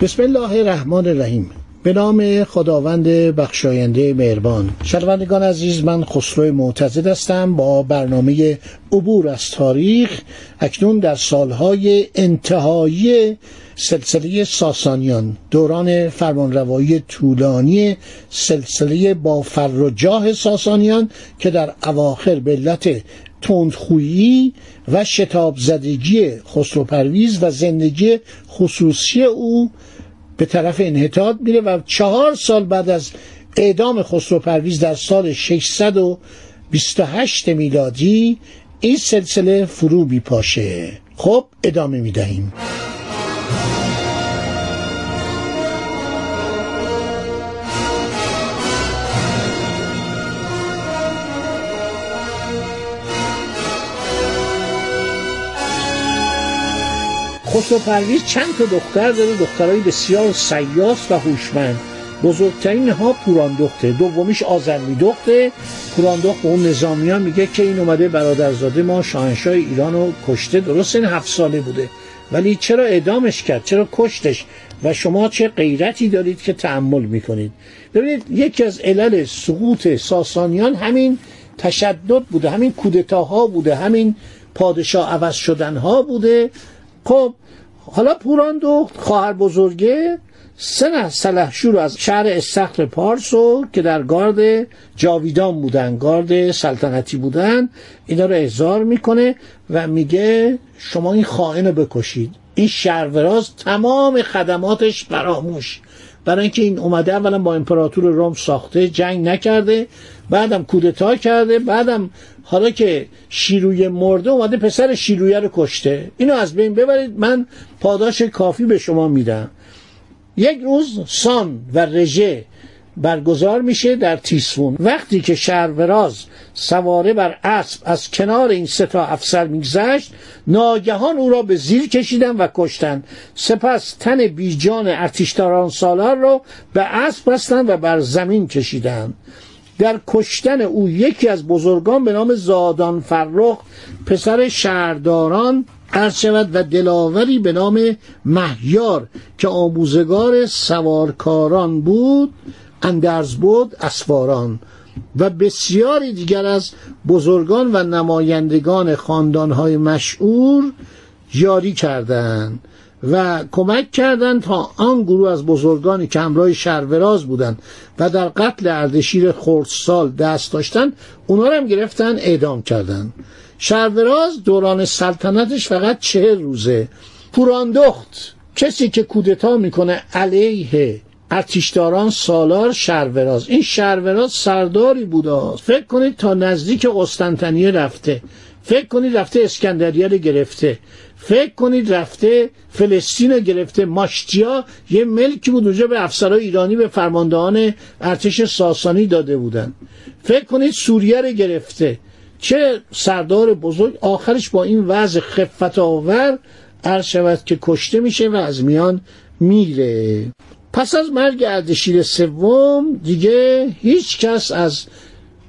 بسم الله الرحمن الرحیم. به نام خداوند بخشاینده مهربان. شنوندگان عزیز من خسرو معتزد هستم. با برنامه عبور از تاریخ اکنون در سالهای انتهایی سلسله ساسانیان دوران فرمانروایی طولانی سلسله با فر و جاه ساسانیان که در اواخر به علت تندخویی و شتاب زدگی خسرو پرویز و زندگی خصوصی او به طرف انحطاط میره و چهار سال بعد از اعدام خسرو پرویز در سال 628 میلادی این سلسله فرو میپاشه. خب ادامه می‌دهیم. خسرو پرویز چند تا دختر داره. دخترای بسیار سیاس و هوشمند. بزرگترین ها پوراندخته. دومیش آزرمی دخته پوراندخت به اون نظامی ها میگه که این اومده برادرزاده ما شاهنشاه ایران رو کشته. درست این هفت ساله بوده. ولی چرا اعدامش کرد؟ چرا کشتش؟ و شما چه غیرتی دارید که تحمل می‌کنید؟ ببینید یکی از علل سقوط ساسانیان همین تشدد بوده همین کودتاها بوده همین پادشاه عوض شدن ها بوده. خب حالا پوراندخت خواهر بزرگه سه سلحشور از شهر استخر پارس رو که در گارد جاویدان بودن گارد سلطنتی بودن اینا رو احضار می‌کنه و میگه شما این خائن رو بکشید. این شهروراز تمام خدماتش فراموش برای اینکه این اومده اولا با امپراتور روم ساخته جنگ نکرده بعدم کودتا کرده بعدم حالا که شیروی مرده اومده پسر شیرویه رو کشته. اینو از بین ببرید من پاداش کافی به شما میدم. یک روز سان و رژه برگزار میشه در تیسفون. وقتی که شهروراز سواره بر اسب از کنار این سه تا افسر میگذشت ناگهان او را به زیر کشیدن و کشتن. سپس تن بیجان ارتشداران سالار را به اسب بستند و بر زمین کشیدند در کشتن او یکی از بزرگان به نام زادان فرخ پسر شهرداران عرض شود و دلاوری به نام مهیار که آموزگار سوارکاران بود اندرز بود اسواران و بسیاری دیگر از بزرگان و نمایندگان خاندانهای مشهور یاری کردند و کمک کردند تا آن گروه از بزرگانی که همراه شهروراز بودند و در قتل اردشیر خردسال دست داشتند اونا رو هم گرفتن اعدام کردند. شهروراز دوران سلطنتش فقط چهل روزه. پوراندخت کسی که کودتا می‌کنه علیه ارتشداران سالار شهروراز. این شهروراز سرداری بوده. فکر کنید تا نزدیک قسطنطنیه رفته. فکر کنید رفته اسکندریه رو گرفته. فکر کنید رفته فلسطین رو گرفته. ماشتیا یه ملکی بود اونجا به افسرهای ایرانی به فرماندهان ارتش ساسانی داده بودن. فکر کنید سوریه رو گرفته. چه سردار بزرگ. آخرش با این وضع خفت آور عرض شود که کشته میشه و از میان میره. پس از مرگ اردشیر سوم دیگه هیچ کس از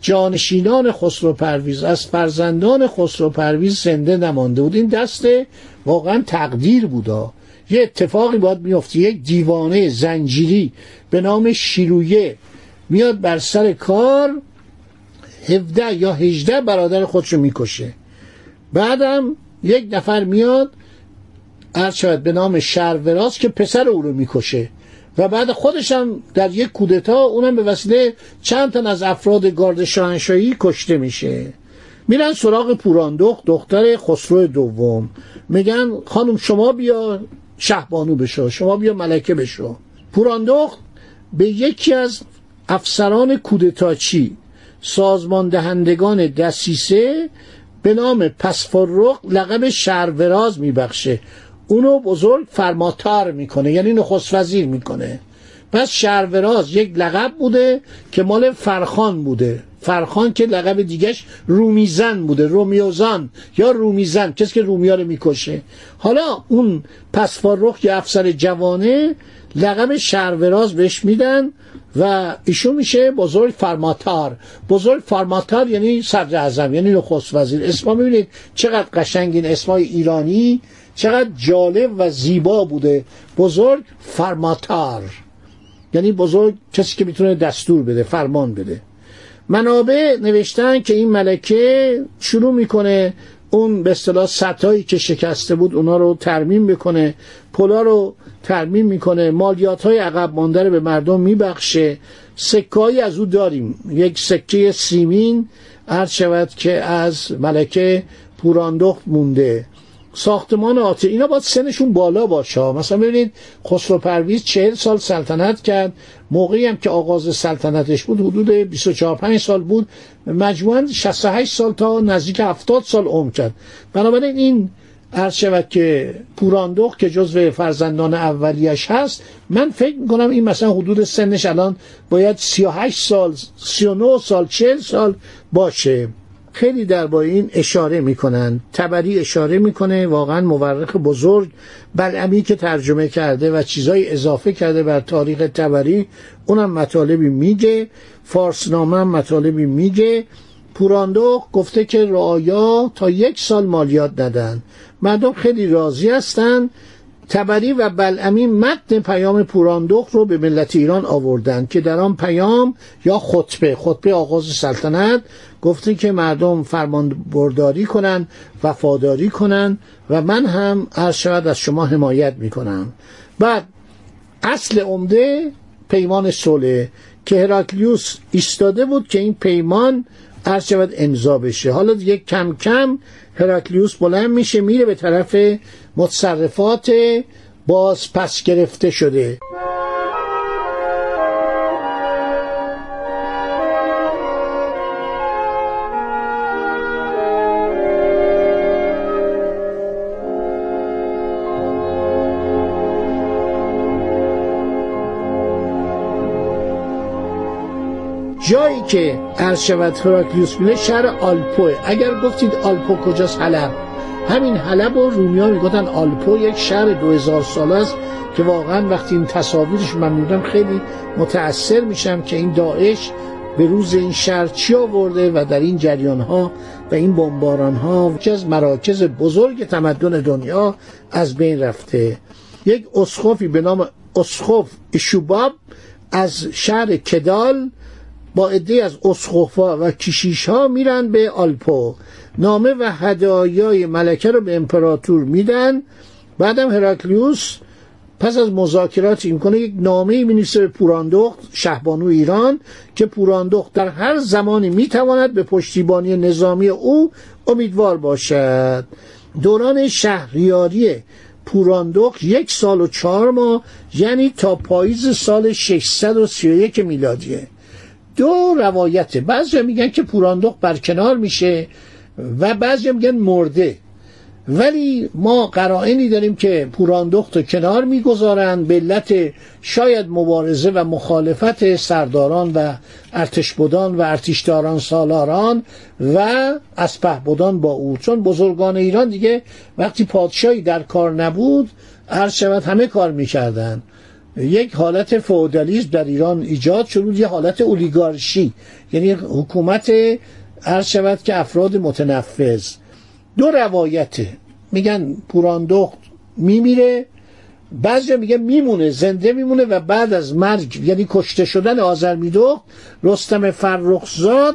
جانشینان خسرو پرویز از فرزندان خسرو پرویز زنده نمانده بود. این دست واقعا تقدیر بودا. یه اتفاقی باید میفته یک دیوانه زنجیری به نام شیرویه میاد بر سر کار 17 یا 18 برادر خودشو می‌کشه. بعدم یک نفر میاد عرض شود به نام شروراز که پسر او رو می‌کشه. و بعد خودش هم در یک کودتا اونم به وسیله چند تن از افراد گارد شاهنشاهی کشته میشه. میرن سراغ پوراندخت دختر خسرو دوم. میگن خانم شما بیا شهبانو بشو شما بیا ملکه بشو. پوراندخت به یکی از افسران کودتاچی سازمان دهندگان دسیسه به نام پسفرق لقب شهروراز میبخشه. اونو بزرگ فرماتار می‌کنه یعنی نخست وزیر می‌کنه. پس شهروراز یک لقب بوده که مال فرخان بوده. فرخان که لقب دیگهش رومیزن بوده رومیوزان یا رومیزن کسی که رومیا رو می‌کشه. حالا اون پسفارخ که افسر جوانه لقب شهروراز بهش میدن و ایشون میشه بزرگ فرماتار بزرگ فرماتار یعنی صدر اعظم یعنی نخست وزیر. اسما می‌بینید چقدر قشنگ این اسمای ایرانی چقدر جالب و زیبا بوده. بزرگ فرماتار یعنی بزرگ کسی که می‌تونه دستور بده فرمان بده. منابع نوشتن که این ملکه شروع می‌کنه اون به اصطلاح سطایی که شکسته بود اونا رو ترمیم بکنه پلا رو ترمیم می‌کنه مالیات های عقب مانده رو به مردم میبخشه. سکایی از او داریم. یک سکه سیمین عرض شود که از ملکه پوراندخت مونده. ساختمان آتی اینا باید سنشون بالا باشه. مثلا ببینید خسرو پرویز چهل سال سلطنت کرد. موقعی هم که آغاز سلطنتش بود حدود 24 5 سال بود. مجموعا 68 سال تا نزدیک 70 سال عمر کرد. بنابراین این عرض شود که پوراندخ که جزو فرزندان اولیش هست من فکر می‌کنم این مثلا حدود سنش الان باید 38 سال 39 سال 40 سال باشه. خیلی درباره این اشاره می‌کنن. تبری اشاره می‌کنه واقعا مورخ بزرگ. بلعمی که ترجمه کرده و چیزای اضافه کرده بر تاریخ تبری اونم مطالبی میگه. فارسنامه هم مطالبی میگه. پوراندوخ گفته که رعایا تا یک سال مالیات ندن. مردم خیلی راضی هستند تبری و بلعمی متن پیام پوراندخ رو به ملت ایران آوردند که در آن پیام یا خطبه خطبه آغاز سلطنت گفته که مردم فرمان برداری کنند وفاداری کنند و من هم هر شود از شما حمایت می‌کنم. بعد اصل عمده پیمان صلح که هراکلیوس ایستاده بود که این پیمان عرض شود امضا بشه. حالا دیگه کم کم هراکلیوس بلند میشه میره به طرف متصرفات باز پس گرفته شده. جایی که عرض شود هراکلیوس شهر آلپوه. اگر گفتید آلپو کجاست؟ حلب. همین حلب و رومیا می‌گفتن آلپو یک شهر دو هزار سال است که واقعا وقتی این تصاویرش من خیلی متأثر میشم که این داعش به روز این شهر چی آورده و در این جریان ها و این بمباران ها که از مراکز بزرگ تمدن دنیا از بین رفته. یک اسخفی به نام اسخف اشوباب از شهر کدال با عده از اسخفا و کشیش ها میرن به آلپو. نامه و هدایای ملکه رو به امپراتور میدن. بعدم هراکلیوس پس از مذاکرات می‌کنه یک نامه می به پوراندخت شهبانو ایران که پوراندخت در هر زمانی می‌تواند به پشتیبانی نظامی او امیدوار باشد. دوران شهریاری پوراندخت یک سال و چهار ماه یعنی تا پاییز سال 631 میلادیه. دو روایته بعضی میگن که پوراندخت برکنار میشه و بعضی میگن مرده. ولی ما قرائنی داریم که پوراندخت رو کنار می‌گذارند به علت شاید مبارزه و مخالفت سرداران و ارتشبدان و ارتشداران سالاران و اسپهبدان با او. چون بزرگان ایران دیگه وقتی پادشاهی در کار نبود عرض شود همه کار می‌کردن. یک حالت فودالیسم در ایران ایجاد شد یه حالت اولیگارشی. یعنی حکومت عرض شود که افراد متنفذ. دو روایته میگن پوراندخت میمیره بعضی میگه میمونه زنده میمونه و بعد از مرگ یعنی کشته شدن آزرمیدخت رستم فرخزاد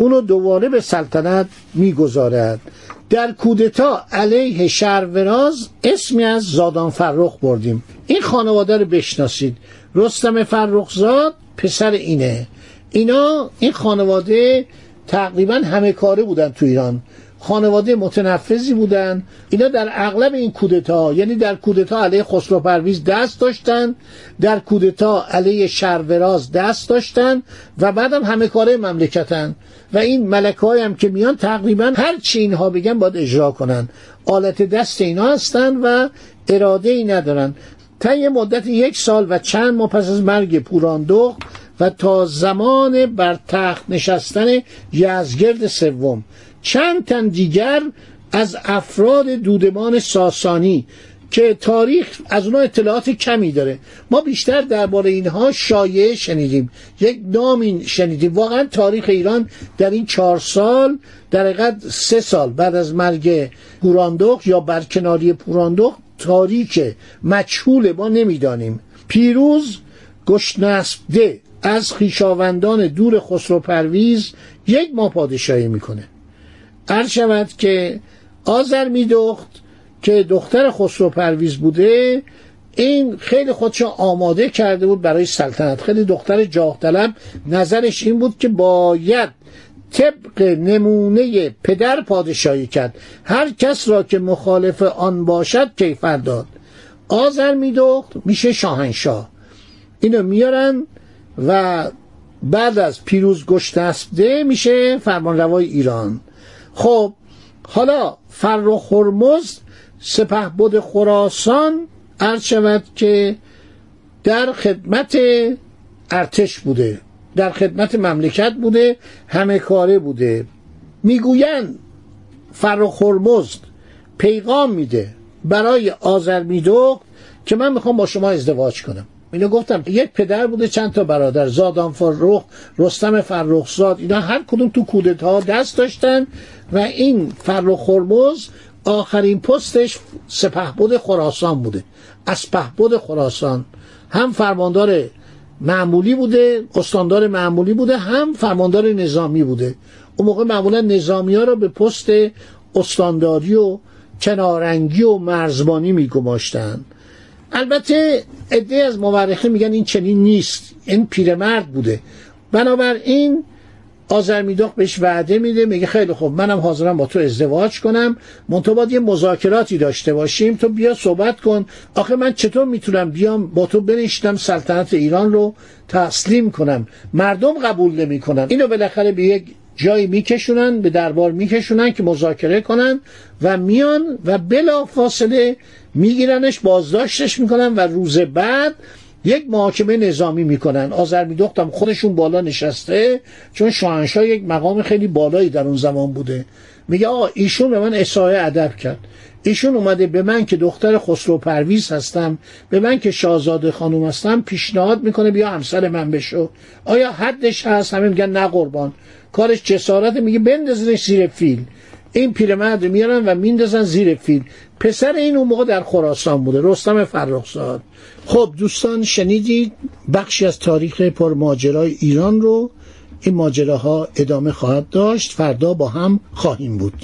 اونو دوباره به سلطنت می‌گذارد. در کودتا علیه شهروراز اسمی از زادان فرخ بردیم. این خانواده رو بشناسید. رستم فرخزاد پسر اینه. اینا این خانواده تقریبا همه کاره بودن تو ایران. خانواده متنفذی بودن. اینا در اغلب این کودتا یعنی در کودتا علیه خسرو پرویز دست داشتن در کودتا علیه شروراز دست داشتن و بعدم همه کاره مملکتن. و این ملکه هم که میان تقریبا هر چی اینها بگن باید اجرا کنن. آلت دست اینا هستن و اراده ای ندارن. تا یه مدت یک سال و چند ماه پس از مرگ پوراندخت و تا زمان بر تخت نشستن یزگرد سوم. چند تن دیگر از افراد دودمان ساسانی که تاریخ از اونها اطلاعات کمی داره. ما بیشتر درباره اینها شایعه شنیدیم. یک نام شنیدیم. واقعا تاریخ ایران در این چهار سال در حقیقت سه سال بعد از مرگ پوراندخت یا برکناری پوراندخت تاریک مجهول ما نمی‌دانیم. پیروز گشنسبده از خیشاوندان دور خسرو پرویز یک ماه پادشاهی می‌کنه. عرض شود که آذر میدخت که دختر خسرو پرویز بوده این خیلی خودشو آماده کرده بود برای سلطنت. خیلی دختر جاه طلب نظرش این بود که باید طبق نمونه پدر پادشاهی کرد. هر کس را که مخالف آن باشد کیفر داد. آذر میدخت میشه شاهنشاه. اینو میارن و بعد از پیروز گشتسبده میشه فرمانروای ایران. خب حالا فرخ هرمز سپه بود خراسان عرض که در خدمت ارتش بوده در خدمت مملکت بوده همه کاره بوده. می‌گویند فرخ پیغام میده برای آذر میدوق که من می‌خوام با شما ازدواج کنم. اینو گفتم یک پدر بوده چند تا برادر زادان فرخ رستم فرخزاد اینا هر کدوم تو کودتا دست داشتن و این فرخ هرمز آخرین پستش سپهبد خراسان بوده از پهبد خراسان. هم فرماندار معمولی بوده استاندار معمولی بوده هم فرماندار نظامی بوده. اون موقع معمولا نظامی ها را به پست استانداری و کنارنگی و مرزبانی میگماشتن. البته عده از مورخه میگن این چنین نیست. این پیرمرد بوده. بنابراین آزرمیدخ بهش وعده میده میگه خیلی خوب منم حاضرم با تو ازدواج کنم. منتها باید یه مذاکراتی داشته باشیم. تو بیا صحبت کن. آخه من چطور می‌تونم بیام با تو بنشتم سلطنت ایران رو تسلیم کنم؟ مردم قبول نمی‌کنن. اینو بالاخره به یک جایی میکشونن به دربار میکشونن که مذاکره کنن و میان و بلا فاصله میگیرنش بازداشتش می‌کنن و روز بعد یک محاکمه نظامی می‌کنن. آذر میدختم خودشون بالا نشسته چون شاهنشاه یک مقام خیلی بالایی در اون زمان بوده. میگه آقا ایشون به من اصحای ادب کرد. ایشون اومده به من که دختر خسرو پرویز هستم به من که شاهزاده خانم هستم پیشنهاد می‌کنه بیا همسر من بشو. آیا حدش هست؟ همه میگن نه قربان. کارش جسارت میگه بندازنش زیر فیل. این پیرمرد میارن و میندازن زیر فیل. پسر این اون موقع در خراسان بوده رستم فرخزاد. خب دوستان شنیدید بخشی از تاریخ پرماجرای ایران رو؟ این ماجراها ادامه خواهد داشت. فردا با هم خواهیم بود.